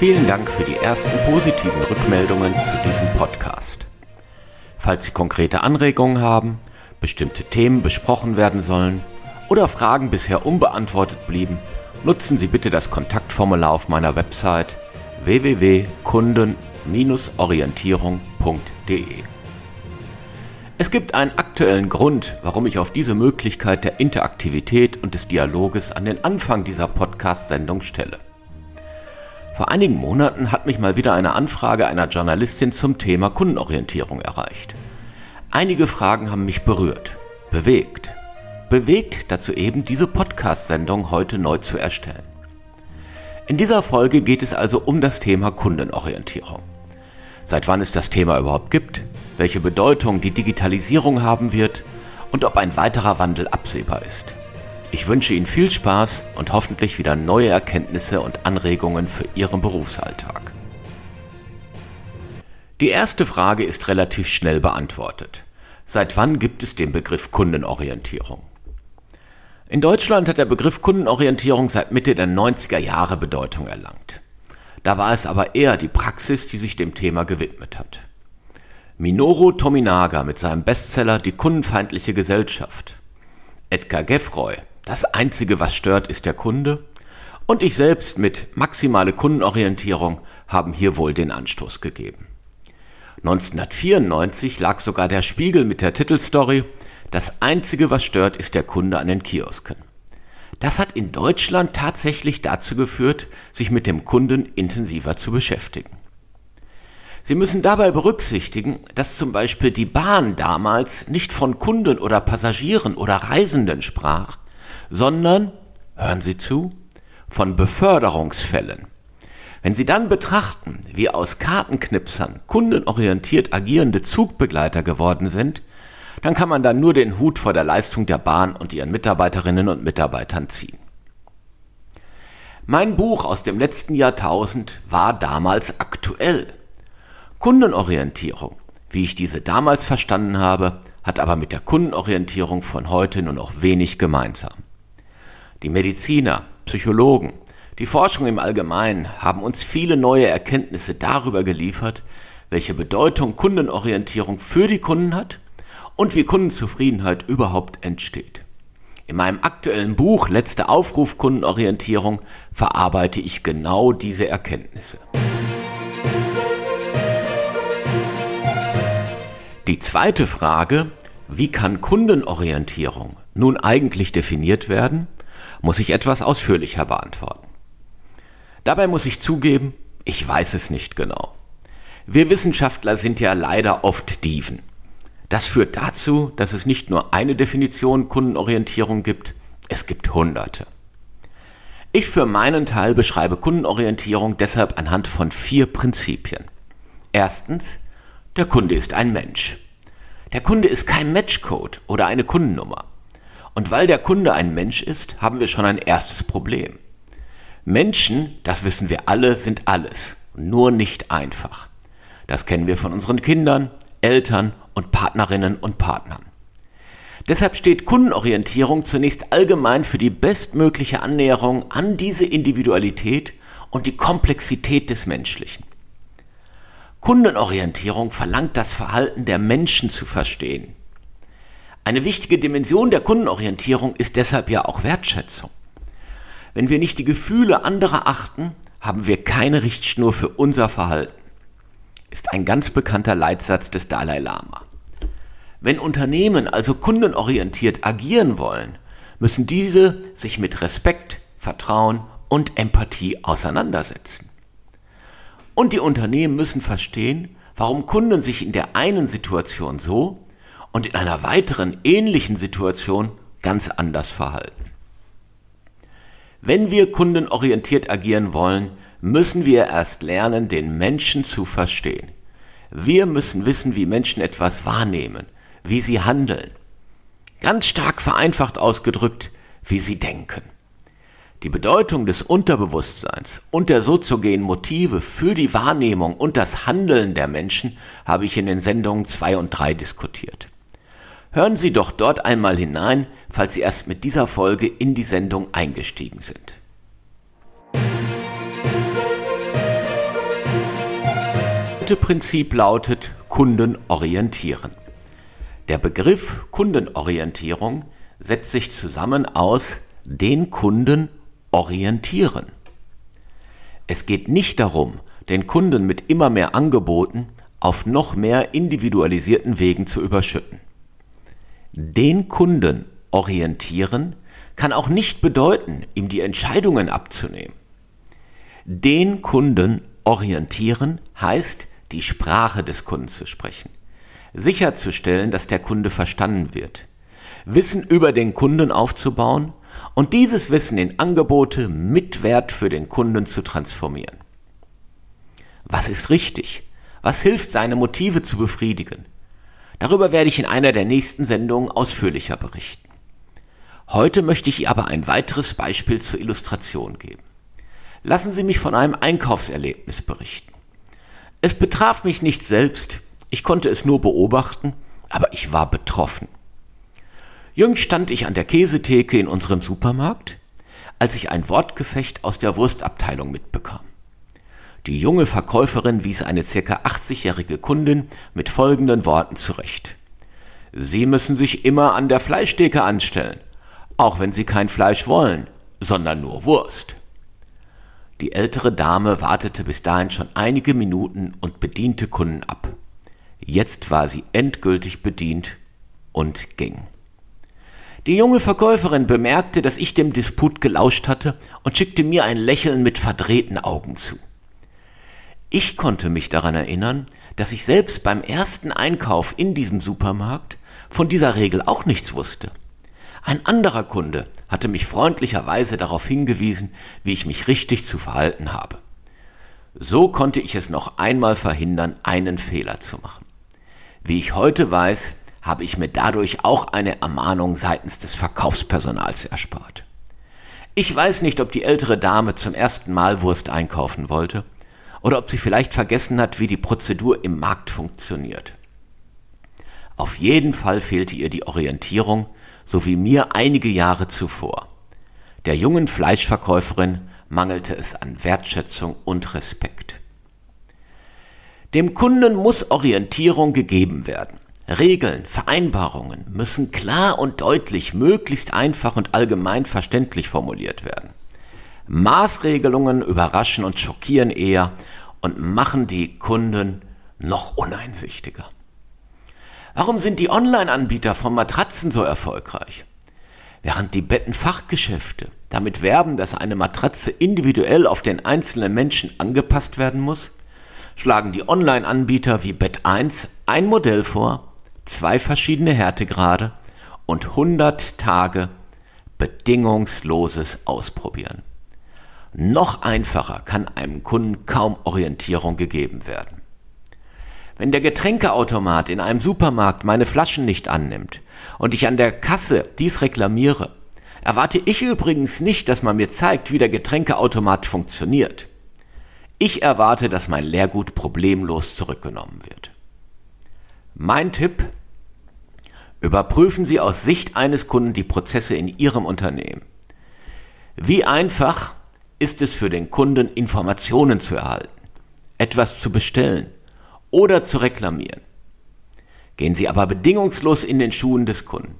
Vielen Dank für die ersten positiven Rückmeldungen zu diesem Podcast. Falls Sie konkrete Anregungen haben, bestimmte Themen besprochen werden sollen oder Fragen bisher unbeantwortet blieben, nutzen Sie bitte das Kontaktformular auf meiner Website www.kunden-orientierung.de. Es gibt einen aktuellen Grund, warum ich auf diese Möglichkeit der Interaktivität und des Dialoges an den Anfang dieser Podcast-Sendung stelle. Vor einigen Monaten hat mich mal wieder eine Anfrage einer Journalistin zum Thema Kundenorientierung erreicht. Einige Fragen haben mich berührt, bewegt. Bewegt dazu eben diese Podcast-Sendung heute neu zu erstellen. In dieser Folge geht es also um das Thema Kundenorientierung. Seit wann es das Thema überhaupt gibt, welche Bedeutung die Digitalisierung haben wird und ob ein weiterer Wandel absehbar ist. Ich wünsche Ihnen viel Spaß und hoffentlich wieder neue Erkenntnisse und Anregungen für Ihren Berufsalltag. Die erste Frage ist relativ schnell beantwortet. Seit wann gibt es den Begriff Kundenorientierung? In Deutschland hat der Begriff Kundenorientierung seit Mitte der 90er Jahre Bedeutung erlangt. Da war es aber eher die Praxis, die sich dem Thema gewidmet hat. Minoru Tominaga mit seinem Bestseller Die kundenfeindliche Gesellschaft. Edgar Geffroy das Einzige, was stört, ist der Kunde. Und ich selbst mit maximale Kundenorientierung haben hier wohl den Anstoß gegeben. 1994 lag sogar der Spiegel mit der Titelstory Das Einzige, was stört, ist der Kunde an den Kiosken. Das hat in Deutschland tatsächlich dazu geführt, sich mit dem Kunden intensiver zu beschäftigen. Sie müssen dabei berücksichtigen, dass zum Beispiel die Bahn damals nicht von Kunden oder Passagieren oder Reisenden sprach, sondern, hören Sie zu, von Beförderungsfällen. Wenn Sie dann betrachten, wie aus Kartenknipsern kundenorientiert agierende Zugbegleiter geworden sind, dann kann man dann nur den Hut vor der Leistung der Bahn und ihren Mitarbeiterinnen und Mitarbeitern ziehen. Mein Buch aus dem letzten Jahrtausend war damals aktuell. Kundenorientierung, wie ich diese damals verstanden habe, hat aber mit der Kundenorientierung von heute nur noch wenig gemeinsam. Die Mediziner, Psychologen, die Forschung im Allgemeinen haben uns viele neue Erkenntnisse darüber geliefert, welche Bedeutung Kundenorientierung für die Kunden hat und wie Kundenzufriedenheit überhaupt entsteht. In meinem aktuellen Buch Letzter Aufruf Kundenorientierung verarbeite ich genau diese Erkenntnisse. Die zweite Frage, wie kann Kundenorientierung nun eigentlich definiert werden, muss ich etwas ausführlicher beantworten. Dabei muss ich zugeben, ich weiß es nicht genau. Wir Wissenschaftler sind ja leider oft Dieven. Das führt dazu, dass es nicht nur eine Definition Kundenorientierung gibt, es gibt hunderte. Ich für meinen Teil beschreibe Kundenorientierung deshalb anhand von vier Prinzipien. Erstens, der Kunde ist ein Mensch. Der Kunde ist kein Matchcode oder eine Kundennummer. Und weil der Kunde ein Mensch ist, haben wir schon ein erstes Problem. Menschen, das wissen wir alle, sind alles, nur nicht einfach. Das kennen wir von unseren Kindern, Eltern und Partnerinnen und Partnern. Deshalb steht Kundenorientierung zunächst allgemein für die bestmögliche Annäherung an diese Individualität und die Komplexität des Menschlichen. Kundenorientierung verlangt das Verhalten der Menschen zu verstehen, eine wichtige Dimension der Kundenorientierung ist deshalb ja auch Wertschätzung. Wenn wir nicht die Gefühle anderer achten, haben wir keine Richtschnur für unser Verhalten. Ist ein ganz bekannter Leitsatz des Dalai Lama. Wenn Unternehmen also kundenorientiert agieren wollen, müssen diese sich mit Respekt, Vertrauen und Empathie auseinandersetzen. Und die Unternehmen müssen verstehen, warum Kunden sich in der einen Situation so und in einer weiteren ähnlichen Situation ganz anders verhalten. Wenn wir kundenorientiert agieren wollen, müssen wir erst lernen, den Menschen zu verstehen. Wir müssen wissen, wie Menschen etwas wahrnehmen, wie sie handeln. Ganz stark vereinfacht ausgedrückt, wie sie denken. Die Bedeutung des Unterbewusstseins und der soziogenen Motive für die Wahrnehmung und das Handeln der Menschen habe ich in den Sendungen 2 und 3 diskutiert. Hören Sie doch dort einmal hinein, falls Sie erst mit dieser Folge in die Sendung eingestiegen sind. zweite Prinzip lautet Kunden orientieren. Der Begriff Kundenorientierung setzt sich zusammen aus den Kunden orientieren. Es geht nicht darum, den Kunden mit immer mehr Angeboten auf noch mehr individualisierten Wegen zu überschütten. Den Kunden orientieren kann auch nicht bedeuten, ihm die Entscheidungen abzunehmen. Den Kunden orientieren heißt, die Sprache des Kunden zu sprechen, sicherzustellen, dass der Kunde verstanden wird, Wissen über den Kunden aufzubauen und dieses Wissen in Angebote mit Wert für den Kunden zu transformieren. Was ist richtig? Was hilft, seine Motive zu befriedigen? Darüber werde ich in einer der nächsten Sendungen ausführlicher berichten. Heute möchte ich aber ein weiteres Beispiel zur Illustration geben. Lassen Sie mich von einem Einkaufserlebnis berichten. Es betraf mich nicht selbst, ich konnte es nur beobachten, aber ich war betroffen. Jüngst stand ich an der Käsetheke in unserem Supermarkt, als ich ein Wortgefecht aus der Wurstabteilung mitbekam. Die junge Verkäuferin wies eine circa 80-jährige Kundin mit folgenden Worten zurecht. Sie müssen sich immer an der Fleischtheke anstellen, auch wenn Sie kein Fleisch wollen, sondern nur Wurst. Die ältere Dame wartete bis dahin schon einige Minuten und bediente Kunden ab. Jetzt war sie endgültig bedient und ging. Die junge Verkäuferin bemerkte, dass ich dem Disput gelauscht hatte und schickte mir ein Lächeln mit verdrehten Augen zu. Ich konnte mich daran erinnern, dass ich selbst beim ersten Einkauf in diesem Supermarkt von dieser Regel auch nichts wusste. Ein anderer Kunde hatte mich freundlicherweise darauf hingewiesen, wie ich mich richtig zu verhalten habe. So konnte ich es noch einmal verhindern, einen Fehler zu machen. Wie ich heute weiß, habe ich mir dadurch auch eine Ermahnung seitens des Verkaufspersonals erspart. Ich weiß nicht, ob die ältere Dame zum ersten Mal Wurst einkaufen wollte oder ob sie vielleicht vergessen hat, wie die Prozedur im Markt funktioniert. Auf jeden Fall fehlte ihr die Orientierung, so wie mir einige Jahre zuvor. Der jungen Fleischverkäuferin mangelte es an Wertschätzung und Respekt. Dem Kunden muss Orientierung gegeben werden. Regeln, Vereinbarungen müssen klar und deutlich, möglichst einfach und allgemein verständlich formuliert werden. Maßregelungen überraschen und schockieren eher und machen die Kunden noch uneinsichtiger. Warum sind die Online-Anbieter von Matratzen so erfolgreich? Während die Bettenfachgeschäfte damit werben, dass eine Matratze individuell auf den einzelnen Menschen angepasst werden muss, schlagen die Online-Anbieter wie Bett 1 ein Modell vor, zwei verschiedene Härtegrade und 100 Tage bedingungsloses Ausprobieren. Noch einfacher kann einem Kunden kaum Orientierung gegeben werden. Wenn der Getränkeautomat in einem Supermarkt meine Flaschen nicht annimmt und ich an der Kasse dies reklamiere, erwarte ich übrigens nicht, dass man mir zeigt, wie der Getränkeautomat funktioniert. Ich erwarte, dass mein Leergut problemlos zurückgenommen wird. Mein Tipp, überprüfen Sie aus Sicht eines Kunden die Prozesse in Ihrem Unternehmen. Wie einfach ist es für den Kunden, Informationen zu erhalten, etwas zu bestellen oder zu reklamieren. Gehen Sie aber bedingungslos in den Schuhen des Kunden.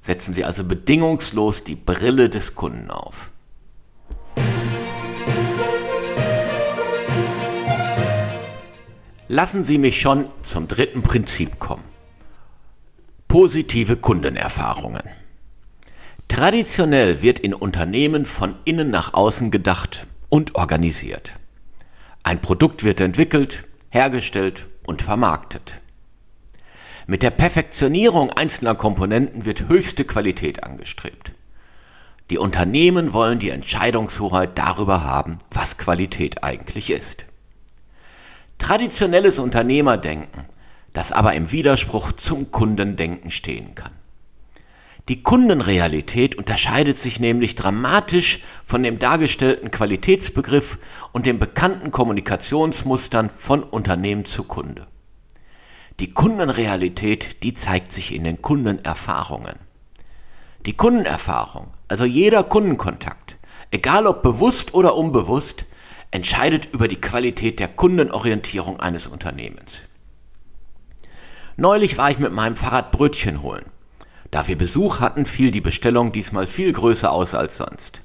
Setzen Sie also bedingungslos die Brille des Kunden auf. Lassen Sie mich schon zum dritten Prinzip kommen. Positive Kundenerfahrungen. Traditionell wird in Unternehmen von innen nach außen gedacht und organisiert. Ein Produkt wird entwickelt, hergestellt und vermarktet. Mit der Perfektionierung einzelner Komponenten wird höchste Qualität angestrebt. Die Unternehmen wollen die Entscheidungshoheit darüber haben, was Qualität eigentlich ist. Traditionelles Unternehmerdenken, das aber im Widerspruch zum Kundendenken stehen kann. Die Kundenrealität unterscheidet sich nämlich dramatisch von dem dargestellten Qualitätsbegriff und den bekannten Kommunikationsmustern von Unternehmen zu Kunde. Die Kundenrealität, die zeigt sich in den Kundenerfahrungen. Die Kundenerfahrung, also jeder Kundenkontakt, egal ob bewusst oder unbewusst, entscheidet über die Qualität der Kundenorientierung eines Unternehmens. Neulich war ich mit meinem Fahrrad Brötchen holen. Da wir Besuch hatten, fiel die Bestellung diesmal viel größer aus als sonst.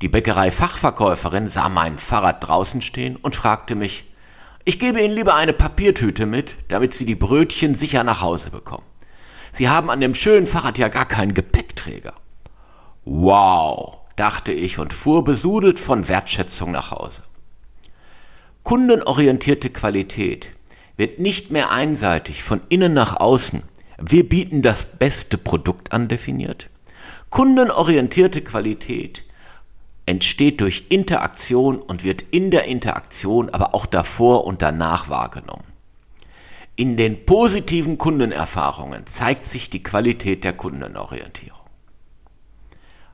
Die Bäckerei-Fachverkäuferin sah mein Fahrrad draußen stehen und fragte mich, ich gebe Ihnen lieber eine Papiertüte mit, damit Sie die Brötchen sicher nach Hause bekommen. Sie haben an dem schönen Fahrrad ja gar keinen Gepäckträger. Wow, dachte ich und fuhr besudelt von Wertschätzung nach Hause. Kundenorientierte Qualität wird nicht mehr einseitig von innen nach außen, wir bieten das beste Produkt an definiert. Kundenorientierte Qualität entsteht durch Interaktion und wird in der Interaktion, aber auch davor und danach wahrgenommen. In den positiven Kundenerfahrungen zeigt sich die Qualität der Kundenorientierung.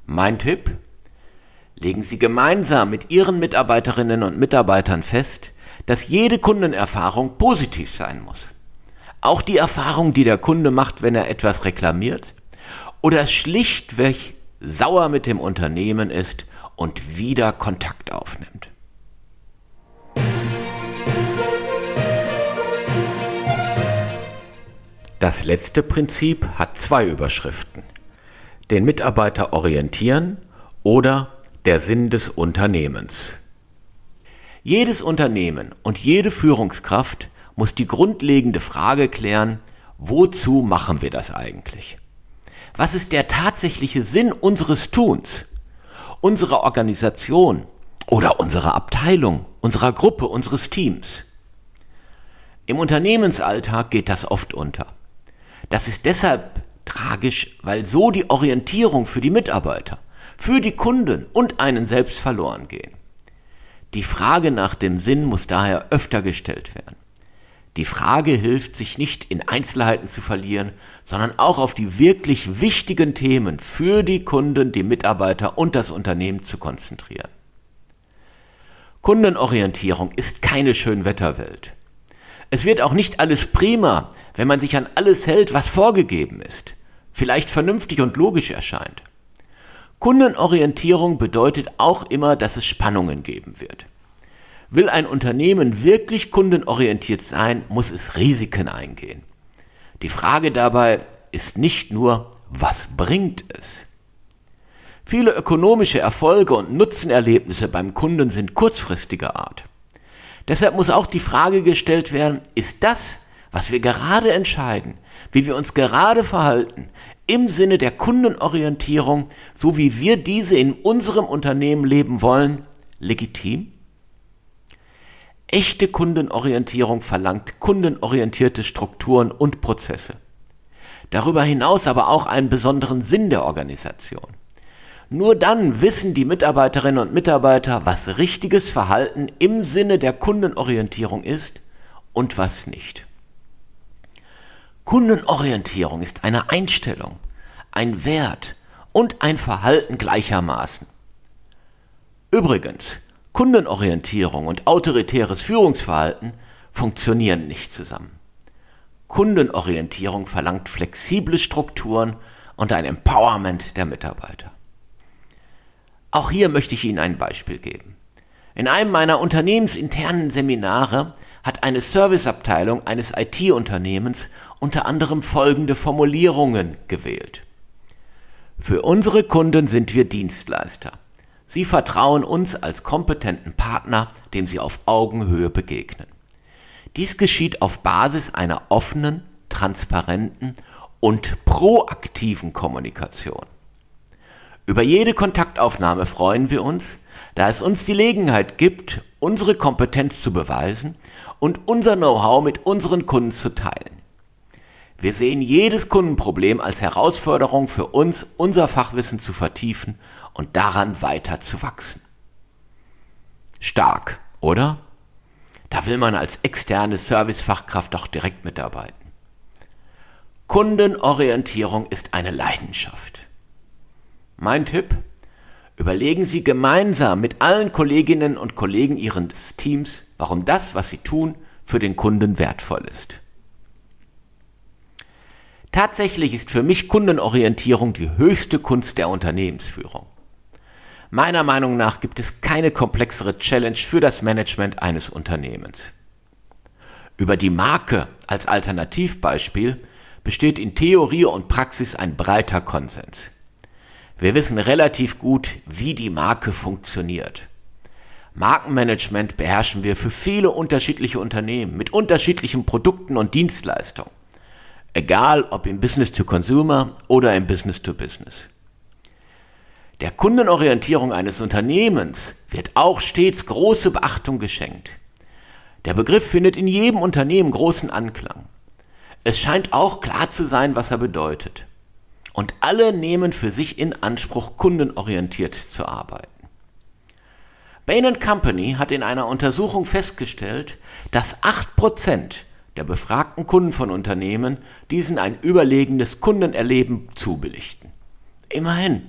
Mein Tipp? Legen Sie gemeinsam mit Ihren Mitarbeiterinnen und Mitarbeitern fest, dass jede Kundenerfahrung positiv sein muss. Auch die Erfahrung, die der Kunde macht, wenn er etwas reklamiert oder schlichtweg sauer mit dem Unternehmen ist und wieder Kontakt aufnimmt. Das letzte Prinzip hat zwei Überschriften. Den Mitarbeiter orientieren oder der Sinn des Unternehmens. Jedes Unternehmen und jede Führungskraft muss die grundlegende Frage klären, wozu machen wir das eigentlich? Was ist der tatsächliche Sinn unseres Tuns? unserer Organisation oder unserer Abteilung, unserer Gruppe, unseres Teams. Im Unternehmensalltag geht das oft unter. Das ist deshalb tragisch, weil so die Orientierung für die Mitarbeiter, für die Kunden und einen selbst verloren gehen. Die Frage nach dem Sinn muss daher öfter gestellt werden. Die Frage hilft, sich nicht in Einzelheiten zu verlieren, sondern auch auf die wirklich wichtigen Themen für die Kunden, die Mitarbeiter und das Unternehmen zu konzentrieren. Kundenorientierung ist keine Schönwetterwelt. Es wird auch nicht alles prima, wenn man sich an alles hält, was vorgegeben ist, vielleicht vernünftig und logisch erscheint. Kundenorientierung bedeutet auch immer, dass es Spannungen geben wird. Will ein Unternehmen wirklich kundenorientiert sein, muss es Risiken eingehen. Die Frage dabei ist nicht nur, was bringt es? Viele ökonomische Erfolge und Nutzenerlebnisse beim Kunden sind kurzfristiger Art. Deshalb muss auch die Frage gestellt werden, ist das, was wir gerade entscheiden, wie wir uns gerade verhalten, im Sinne der Kundenorientierung, so wie wir diese in unserem Unternehmen leben wollen, legitim? Echte Kundenorientierung verlangt kundenorientierte Strukturen und Prozesse. Darüber hinaus aber auch einen besonderen Sinn der Organisation. Nur dann wissen die Mitarbeiterinnen und Mitarbeiter, was richtiges Verhalten im Sinne der Kundenorientierung ist und was nicht. Kundenorientierung ist eine Einstellung, ein Wert und ein Verhalten gleichermaßen. Übrigens, Kundenorientierung und autoritäres Führungsverhalten funktionieren nicht zusammen. Kundenorientierung verlangt flexible Strukturen und ein Empowerment der Mitarbeiter. Auch hier möchte ich Ihnen ein Beispiel geben. In einem meiner unternehmensinternen Seminare hat eine Serviceabteilung eines IT-Unternehmens unter anderem folgende Formulierungen gewählt. Für unsere Kunden sind wir Dienstleister. Sie vertrauen uns als kompetenten Partner, dem Sie auf Augenhöhe begegnen. Dies geschieht auf Basis einer offenen, transparenten und proaktiven Kommunikation. Über jede Kontaktaufnahme freuen wir uns, da es uns die Gelegenheit gibt, unsere Kompetenz zu beweisen und unser Know-how mit unseren Kunden zu teilen. Wir sehen jedes Kundenproblem als Herausforderung für uns, unser Fachwissen zu vertiefen und daran weiter zu wachsen. Stark, oder? Da will man als externe Servicefachkraft doch direkt mitarbeiten. Kundenorientierung ist eine Leidenschaft. Mein Tipp? Überlegen Sie gemeinsam mit allen Kolleginnen und Kollegen Ihres Teams, warum das, was Sie tun, für den Kunden wertvoll ist. Tatsächlich ist für mich Kundenorientierung die höchste Kunst der Unternehmensführung. Meiner Meinung nach gibt es keine komplexere Challenge für das Management eines Unternehmens. Über die Marke als Alternativbeispiel besteht in Theorie und Praxis ein breiter Konsens. Wir wissen relativ gut, wie die Marke funktioniert. Markenmanagement beherrschen wir für viele unterschiedliche Unternehmen mit unterschiedlichen Produkten und Dienstleistungen. Egal ob im Business to Consumer oder im Business to Business. Der Kundenorientierung eines Unternehmens wird auch stets große Beachtung geschenkt. Der Begriff findet in jedem Unternehmen großen Anklang. Es scheint auch klar zu sein, was er bedeutet. Und alle nehmen für sich in Anspruch, kundenorientiert zu arbeiten. Bain Company hat in einer Untersuchung festgestellt, dass 8% der befragten Kunden von Unternehmen diesen ein überlegenes Kundenerleben zubilligten. Immerhin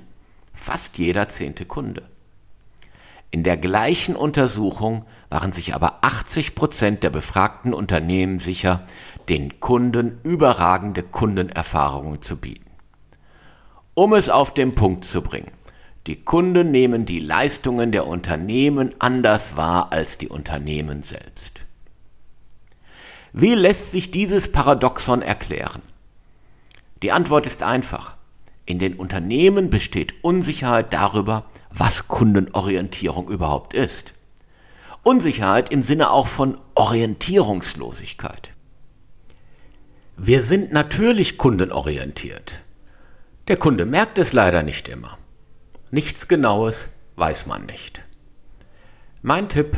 fast jeder zehnte Kunde. In der gleichen Untersuchung waren sich aber 80% der befragten Unternehmen sicher, den Kunden überragende Kundenerfahrungen zu bieten. Um es auf den Punkt zu bringen. Die Kunden nehmen die Leistungen der Unternehmen anders wahr als die Unternehmen selbst. Wie lässt sich dieses Paradoxon erklären? Die Antwort ist einfach. In den Unternehmen besteht Unsicherheit darüber, was Kundenorientierung überhaupt ist. Unsicherheit im Sinne auch von Orientierungslosigkeit. Wir sind natürlich kundenorientiert. Der Kunde merkt es leider nicht immer. Nichts Genaues weiß man nicht. Mein Tipp,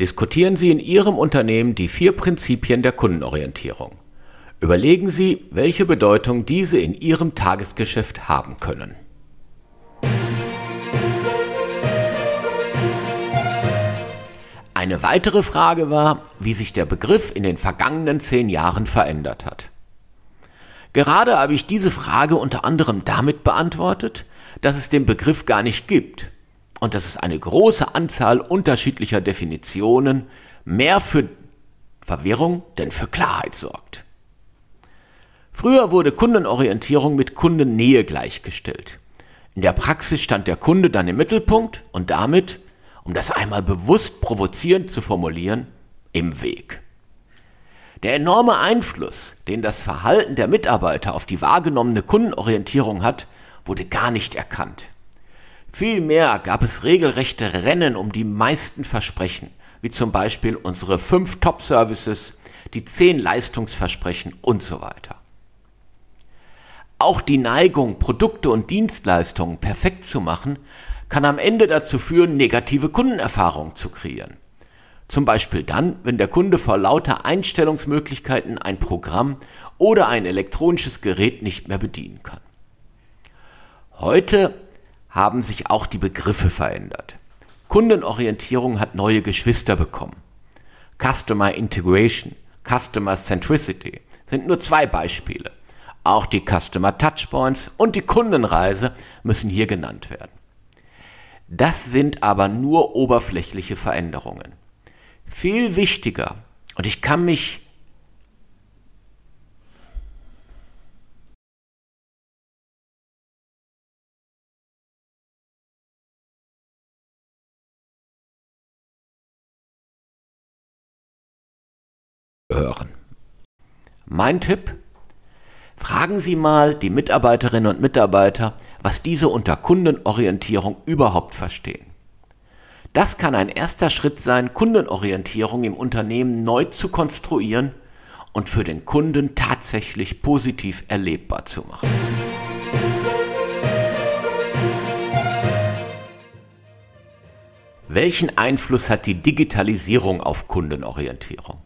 diskutieren Sie in Ihrem Unternehmen die vier Prinzipien der Kundenorientierung. Überlegen Sie, welche Bedeutung diese in Ihrem Tagesgeschäft haben können. Eine weitere Frage war, wie sich der Begriff in den vergangenen zehn Jahren verändert hat. Gerade habe ich diese Frage unter anderem damit beantwortet, dass es den Begriff gar nicht gibt und dass es eine große Anzahl unterschiedlicher Definitionen mehr für Verwirrung denn für Klarheit sorgt. Früher wurde Kundenorientierung mit Kundennähe gleichgestellt. In der Praxis stand der Kunde dann im Mittelpunkt und damit, um das einmal bewusst provozierend zu formulieren, im Weg. Der enorme Einfluss, den das Verhalten der Mitarbeiter auf die wahrgenommene Kundenorientierung hat, wurde gar nicht erkannt. Vielmehr gab es regelrechte Rennen um die meisten Versprechen, wie zum Beispiel unsere fünf Top-Services, die zehn Leistungsversprechen und so weiter. Auch die Neigung, Produkte und Dienstleistungen perfekt zu machen, kann am Ende dazu führen, negative Kundenerfahrungen zu kreieren. Zum Beispiel dann, wenn der Kunde vor lauter Einstellungsmöglichkeiten ein Programm oder ein elektronisches Gerät nicht mehr bedienen kann. Heute haben sich auch die Begriffe verändert. Kundenorientierung hat neue Geschwister bekommen. Customer Integration, Customer Centricity sind nur zwei Beispiele. Auch die Customer Touchpoints und die Kundenreise müssen hier genannt werden. Das sind aber nur oberflächliche Veränderungen. Viel wichtiger, und ich kann mich hören. Mein Tipp? Fragen Sie mal die Mitarbeiterinnen und Mitarbeiter, was diese unter Kundenorientierung überhaupt verstehen. Das kann ein erster Schritt sein, Kundenorientierung im Unternehmen neu zu konstruieren und für den Kunden tatsächlich positiv erlebbar zu machen. Welchen Einfluss hat die Digitalisierung auf Kundenorientierung?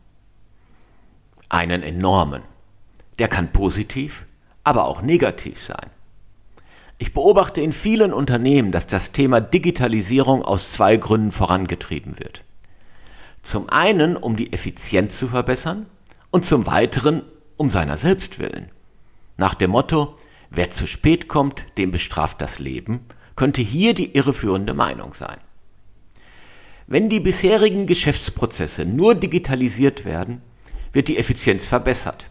Einen enormen. Der kann positiv, aber auch negativ sein. Ich beobachte in vielen Unternehmen, dass das Thema Digitalisierung aus zwei Gründen vorangetrieben wird. Zum einen, um die Effizienz zu verbessern und zum weiteren, um seiner selbst willen. Nach dem Motto, wer zu spät kommt, dem bestraft das Leben, könnte hier die irreführende Meinung sein. Wenn die bisherigen Geschäftsprozesse nur digitalisiert werden, wird die Effizienz verbessert.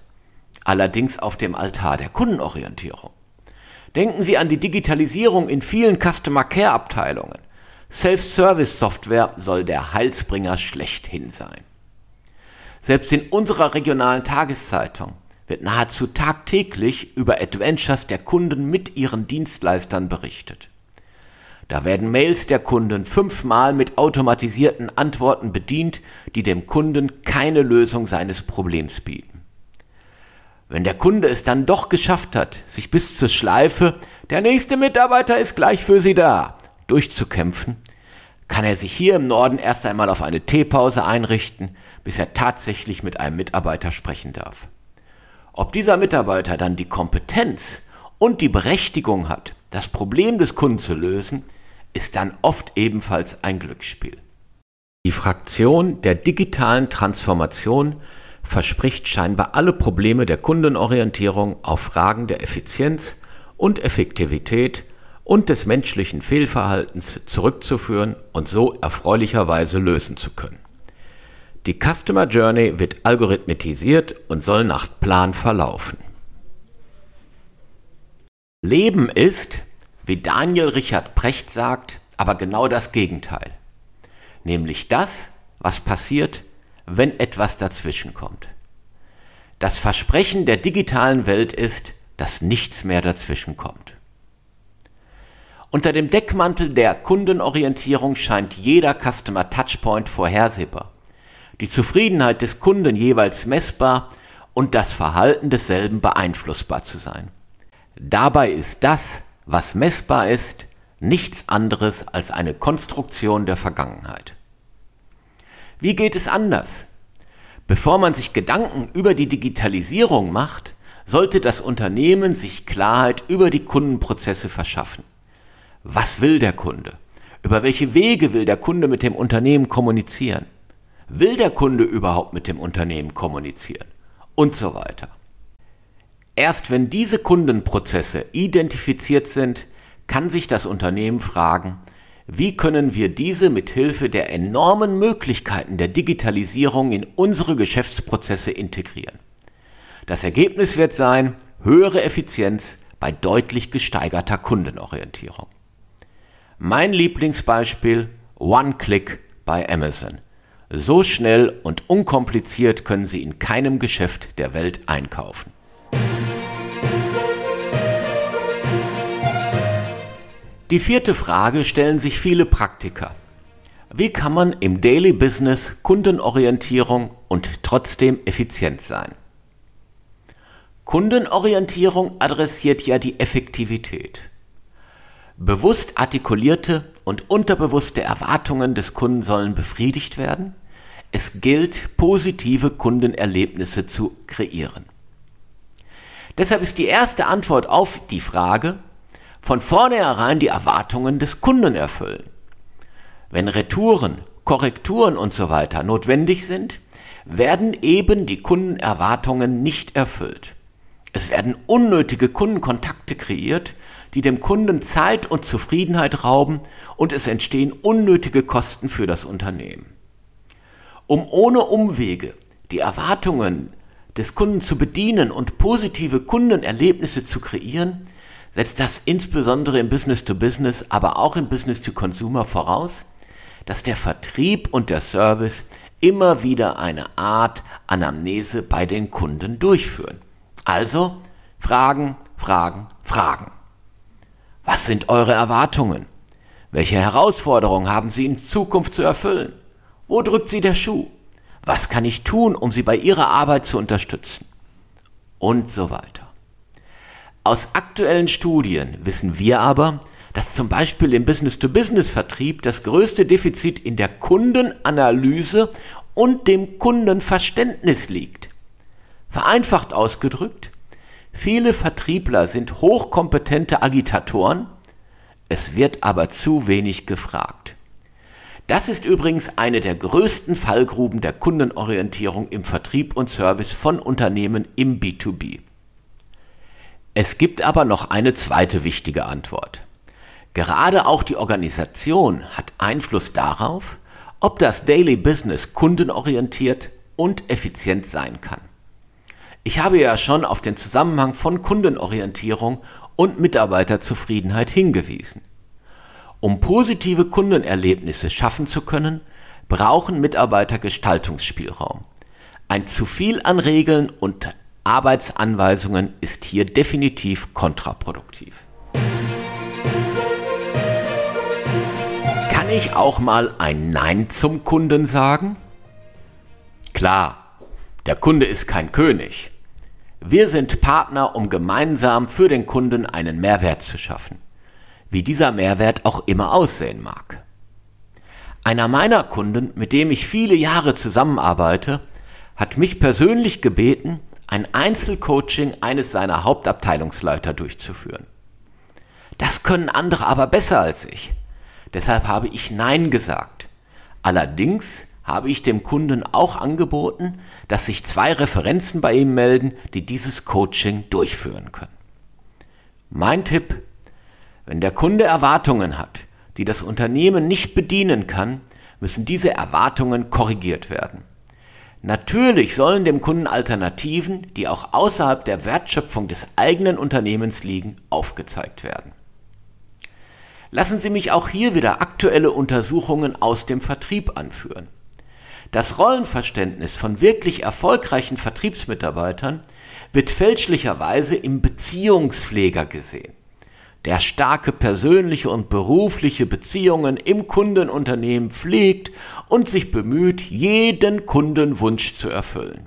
Allerdings auf dem Altar der Kundenorientierung. Denken Sie an die Digitalisierung in vielen Customer Care Abteilungen. Self-Service-Software soll der Heilsbringer schlechthin sein. Selbst in unserer regionalen Tageszeitung wird nahezu tagtäglich über Adventures der Kunden mit ihren Dienstleistern berichtet. Da werden Mails der Kunden fünfmal mit automatisierten Antworten bedient, die dem Kunden keine Lösung seines Problems bieten. Wenn der Kunde es dann doch geschafft hat, sich bis zur Schleife Der nächste Mitarbeiter ist gleich für Sie da durchzukämpfen, kann er sich hier im Norden erst einmal auf eine Teepause einrichten, bis er tatsächlich mit einem Mitarbeiter sprechen darf. Ob dieser Mitarbeiter dann die Kompetenz und die Berechtigung hat, das Problem des Kunden zu lösen, ist dann oft ebenfalls ein Glücksspiel. Die Fraktion der digitalen Transformation verspricht scheinbar alle Probleme der Kundenorientierung auf Fragen der Effizienz und Effektivität und des menschlichen Fehlverhaltens zurückzuführen und so erfreulicherweise lösen zu können. Die Customer Journey wird algorithmisiert und soll nach Plan verlaufen. Leben ist, wie Daniel Richard Precht sagt, aber genau das Gegenteil. Nämlich das, was passiert, wenn etwas dazwischen kommt. Das Versprechen der digitalen Welt ist, dass nichts mehr dazwischen kommt. Unter dem Deckmantel der Kundenorientierung scheint jeder Customer Touchpoint vorhersehbar, die Zufriedenheit des Kunden jeweils messbar und das Verhalten desselben beeinflussbar zu sein. Dabei ist das, was messbar ist, nichts anderes als eine Konstruktion der Vergangenheit. Wie geht es anders? Bevor man sich Gedanken über die Digitalisierung macht, sollte das Unternehmen sich Klarheit über die Kundenprozesse verschaffen. Was will der Kunde? Über welche Wege will der Kunde mit dem Unternehmen kommunizieren? Will der Kunde überhaupt mit dem Unternehmen kommunizieren? Und so weiter. Erst wenn diese Kundenprozesse identifiziert sind, kann sich das Unternehmen fragen, wie können wir diese mit Hilfe der enormen Möglichkeiten der Digitalisierung in unsere Geschäftsprozesse integrieren. Das Ergebnis wird sein höhere Effizienz bei deutlich gesteigerter Kundenorientierung. Mein Lieblingsbeispiel One-Click bei Amazon. So schnell und unkompliziert können Sie in keinem Geschäft der Welt einkaufen. Die vierte Frage stellen sich viele Praktiker. Wie kann man im Daily Business Kundenorientierung und trotzdem effizient sein? Kundenorientierung adressiert ja die Effektivität. Bewusst artikulierte und unterbewusste Erwartungen des Kunden sollen befriedigt werden. Es gilt, positive Kundenerlebnisse zu kreieren. Deshalb ist die erste Antwort auf die Frage, von vornherein die Erwartungen des Kunden erfüllen. Wenn Retouren, Korrekturen und so weiter notwendig sind, werden eben die Kundenerwartungen nicht erfüllt. Es werden unnötige Kundenkontakte kreiert, die dem Kunden Zeit und Zufriedenheit rauben und es entstehen unnötige Kosten für das Unternehmen. Um ohne Umwege die Erwartungen des Kunden zu bedienen und positive Kundenerlebnisse zu kreieren, setzt das insbesondere im Business to Business, aber auch im Business to Consumer voraus, dass der Vertrieb und der Service immer wieder eine Art Anamnese bei den Kunden durchführen. Also Fragen, Fragen, Fragen. Was sind eure Erwartungen? Welche Herausforderungen haben Sie in Zukunft zu erfüllen? Wo drückt Sie der Schuh? Was kann ich tun, um Sie bei Ihrer Arbeit zu unterstützen? Und so weiter. Aus aktuellen Studien wissen wir aber, dass zum Beispiel im Business-to-Business-Vertrieb das größte Defizit in der Kundenanalyse und dem Kundenverständnis liegt. Vereinfacht ausgedrückt, viele Vertriebler sind hochkompetente Agitatoren, es wird aber zu wenig gefragt. Das ist übrigens eine der größten Fallgruben der Kundenorientierung im Vertrieb und Service von Unternehmen im B2B. Es gibt aber noch eine zweite wichtige Antwort. Gerade auch die Organisation hat Einfluss darauf, ob das Daily Business kundenorientiert und effizient sein kann. Ich habe ja schon auf den Zusammenhang von Kundenorientierung und Mitarbeiterzufriedenheit hingewiesen. Um positive Kundenerlebnisse schaffen zu können, brauchen Mitarbeiter Gestaltungsspielraum. Ein zu viel an Regeln und Arbeitsanweisungen ist hier definitiv kontraproduktiv. Kann ich auch mal ein Nein zum Kunden sagen? Klar, der Kunde ist kein König. Wir sind Partner, um gemeinsam für den Kunden einen Mehrwert zu schaffen, wie dieser Mehrwert auch immer aussehen mag. Einer meiner Kunden, mit dem ich viele Jahre zusammenarbeite, hat mich persönlich gebeten, ein Einzelcoaching eines seiner Hauptabteilungsleiter durchzuführen. Das können andere aber besser als ich. Deshalb habe ich Nein gesagt. Allerdings habe ich dem Kunden auch angeboten, dass sich zwei Referenzen bei ihm melden, die dieses Coaching durchführen können. Mein Tipp, wenn der Kunde Erwartungen hat, die das Unternehmen nicht bedienen kann, müssen diese Erwartungen korrigiert werden. Natürlich sollen dem Kunden Alternativen, die auch außerhalb der Wertschöpfung des eigenen Unternehmens liegen, aufgezeigt werden. Lassen Sie mich auch hier wieder aktuelle Untersuchungen aus dem Vertrieb anführen. Das Rollenverständnis von wirklich erfolgreichen Vertriebsmitarbeitern wird fälschlicherweise im Beziehungspfleger gesehen, der starke persönliche und berufliche Beziehungen im Kundenunternehmen pflegt und sich bemüht, jeden Kundenwunsch zu erfüllen.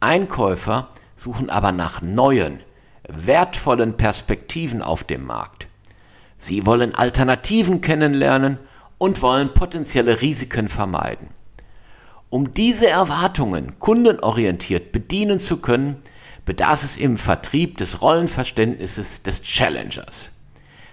Einkäufer suchen aber nach neuen, wertvollen Perspektiven auf dem Markt. Sie wollen Alternativen kennenlernen und wollen potenzielle Risiken vermeiden. Um diese Erwartungen kundenorientiert bedienen zu können, bedarf es im Vertrieb des Rollenverständnisses des Challengers.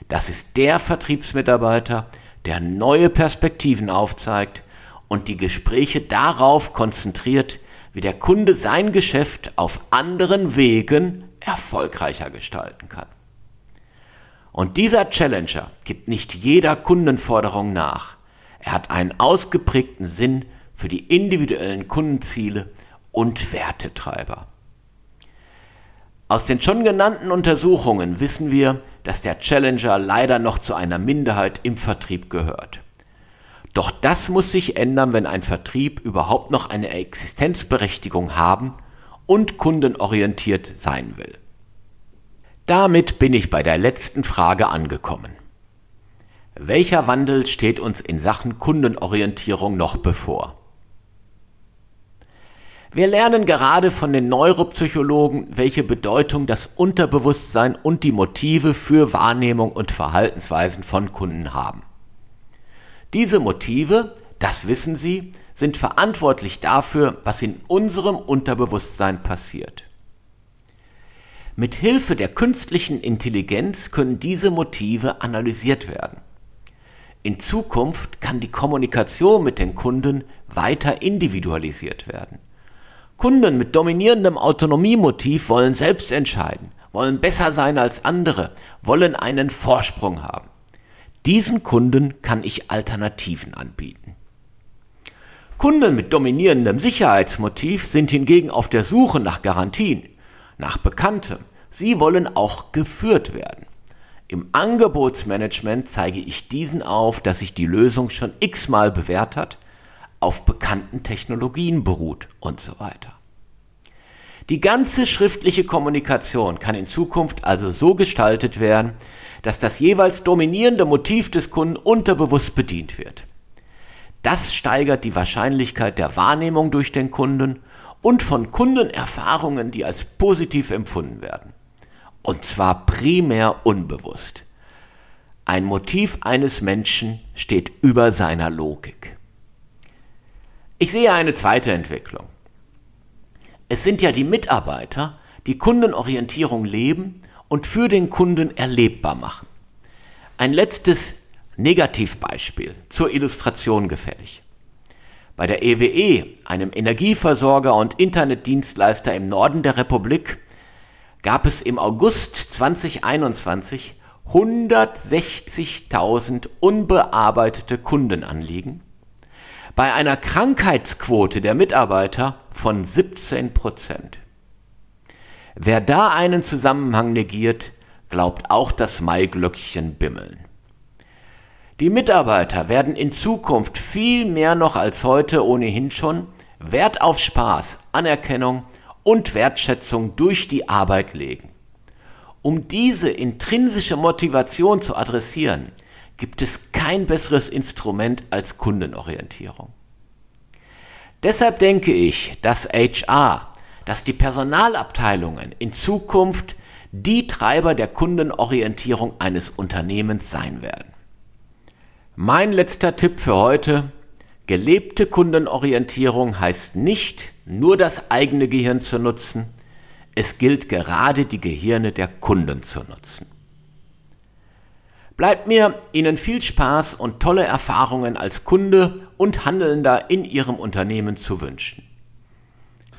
Das ist der Vertriebsmitarbeiter, der neue Perspektiven aufzeigt und die Gespräche darauf konzentriert, wie der Kunde sein Geschäft auf anderen Wegen erfolgreicher gestalten kann. Und dieser Challenger gibt nicht jeder Kundenforderung nach. Er hat einen ausgeprägten Sinn für die individuellen Kundenziele und Wertetreiber. Aus den schon genannten Untersuchungen wissen wir, dass der Challenger leider noch zu einer Minderheit im Vertrieb gehört. Doch das muss sich ändern, wenn ein Vertrieb überhaupt noch eine Existenzberechtigung haben und kundenorientiert sein will. Damit bin ich bei der letzten Frage angekommen. Welcher Wandel steht uns in Sachen Kundenorientierung noch bevor? Wir lernen gerade von den Neuropsychologen, welche Bedeutung das Unterbewusstsein und die Motive für Wahrnehmung und Verhaltensweisen von Kunden haben. Diese Motive, das wissen Sie, sind verantwortlich dafür, was in unserem Unterbewusstsein passiert. Mit Hilfe der künstlichen Intelligenz können diese Motive analysiert werden. In Zukunft kann die Kommunikation mit den Kunden weiter individualisiert werden. Kunden mit dominierendem Autonomiemotiv wollen selbst entscheiden, wollen besser sein als andere, wollen einen Vorsprung haben. Diesen Kunden kann ich Alternativen anbieten. Kunden mit dominierendem Sicherheitsmotiv sind hingegen auf der Suche nach Garantien, nach Bekanntem, Sie wollen auch geführt werden. Im Angebotsmanagement zeige ich diesen auf, dass sich die Lösung schon x-mal bewährt hat, auf bekannten Technologien beruht und so weiter. Die ganze schriftliche Kommunikation kann in Zukunft also so gestaltet werden, dass das jeweils dominierende Motiv des Kunden unterbewusst bedient wird. Das steigert die Wahrscheinlichkeit der Wahrnehmung durch den Kunden und von Kundenerfahrungen, die als positiv empfunden werden. Und zwar primär unbewusst. Ein Motiv eines Menschen steht über seiner Logik. Ich sehe eine zweite Entwicklung. Es sind ja die Mitarbeiter, die Kundenorientierung leben und für den Kunden erlebbar machen. Ein letztes Negativbeispiel zur Illustration gefällig. Bei der EWE, e, einem Energieversorger und Internetdienstleister im Norden der Republik, gab es im August 2021 160.000 unbearbeitete Kundenanliegen, bei einer Krankheitsquote der Mitarbeiter von 17 Prozent. Wer da einen Zusammenhang negiert, glaubt auch das Maiglöckchen bimmeln. Die Mitarbeiter werden in Zukunft viel mehr noch als heute ohnehin schon Wert auf Spaß, Anerkennung und Wertschätzung durch die Arbeit legen. Um diese intrinsische Motivation zu adressieren, gibt es kein besseres Instrument als Kundenorientierung. Deshalb denke ich, dass HR, dass die Personalabteilungen in Zukunft die Treiber der Kundenorientierung eines Unternehmens sein werden. Mein letzter Tipp für heute. Gelebte Kundenorientierung heißt nicht, nur das eigene Gehirn zu nutzen. Es gilt gerade die Gehirne der Kunden zu nutzen. Bleibt mir Ihnen viel Spaß und tolle Erfahrungen als Kunde und Handelnder in Ihrem Unternehmen zu wünschen.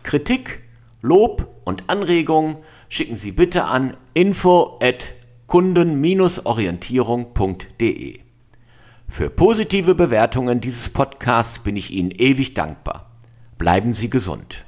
Kritik, Lob und Anregungen schicken Sie bitte an info at kunden-orientierung.de. Für positive Bewertungen dieses Podcasts bin ich Ihnen ewig dankbar. Bleiben Sie gesund.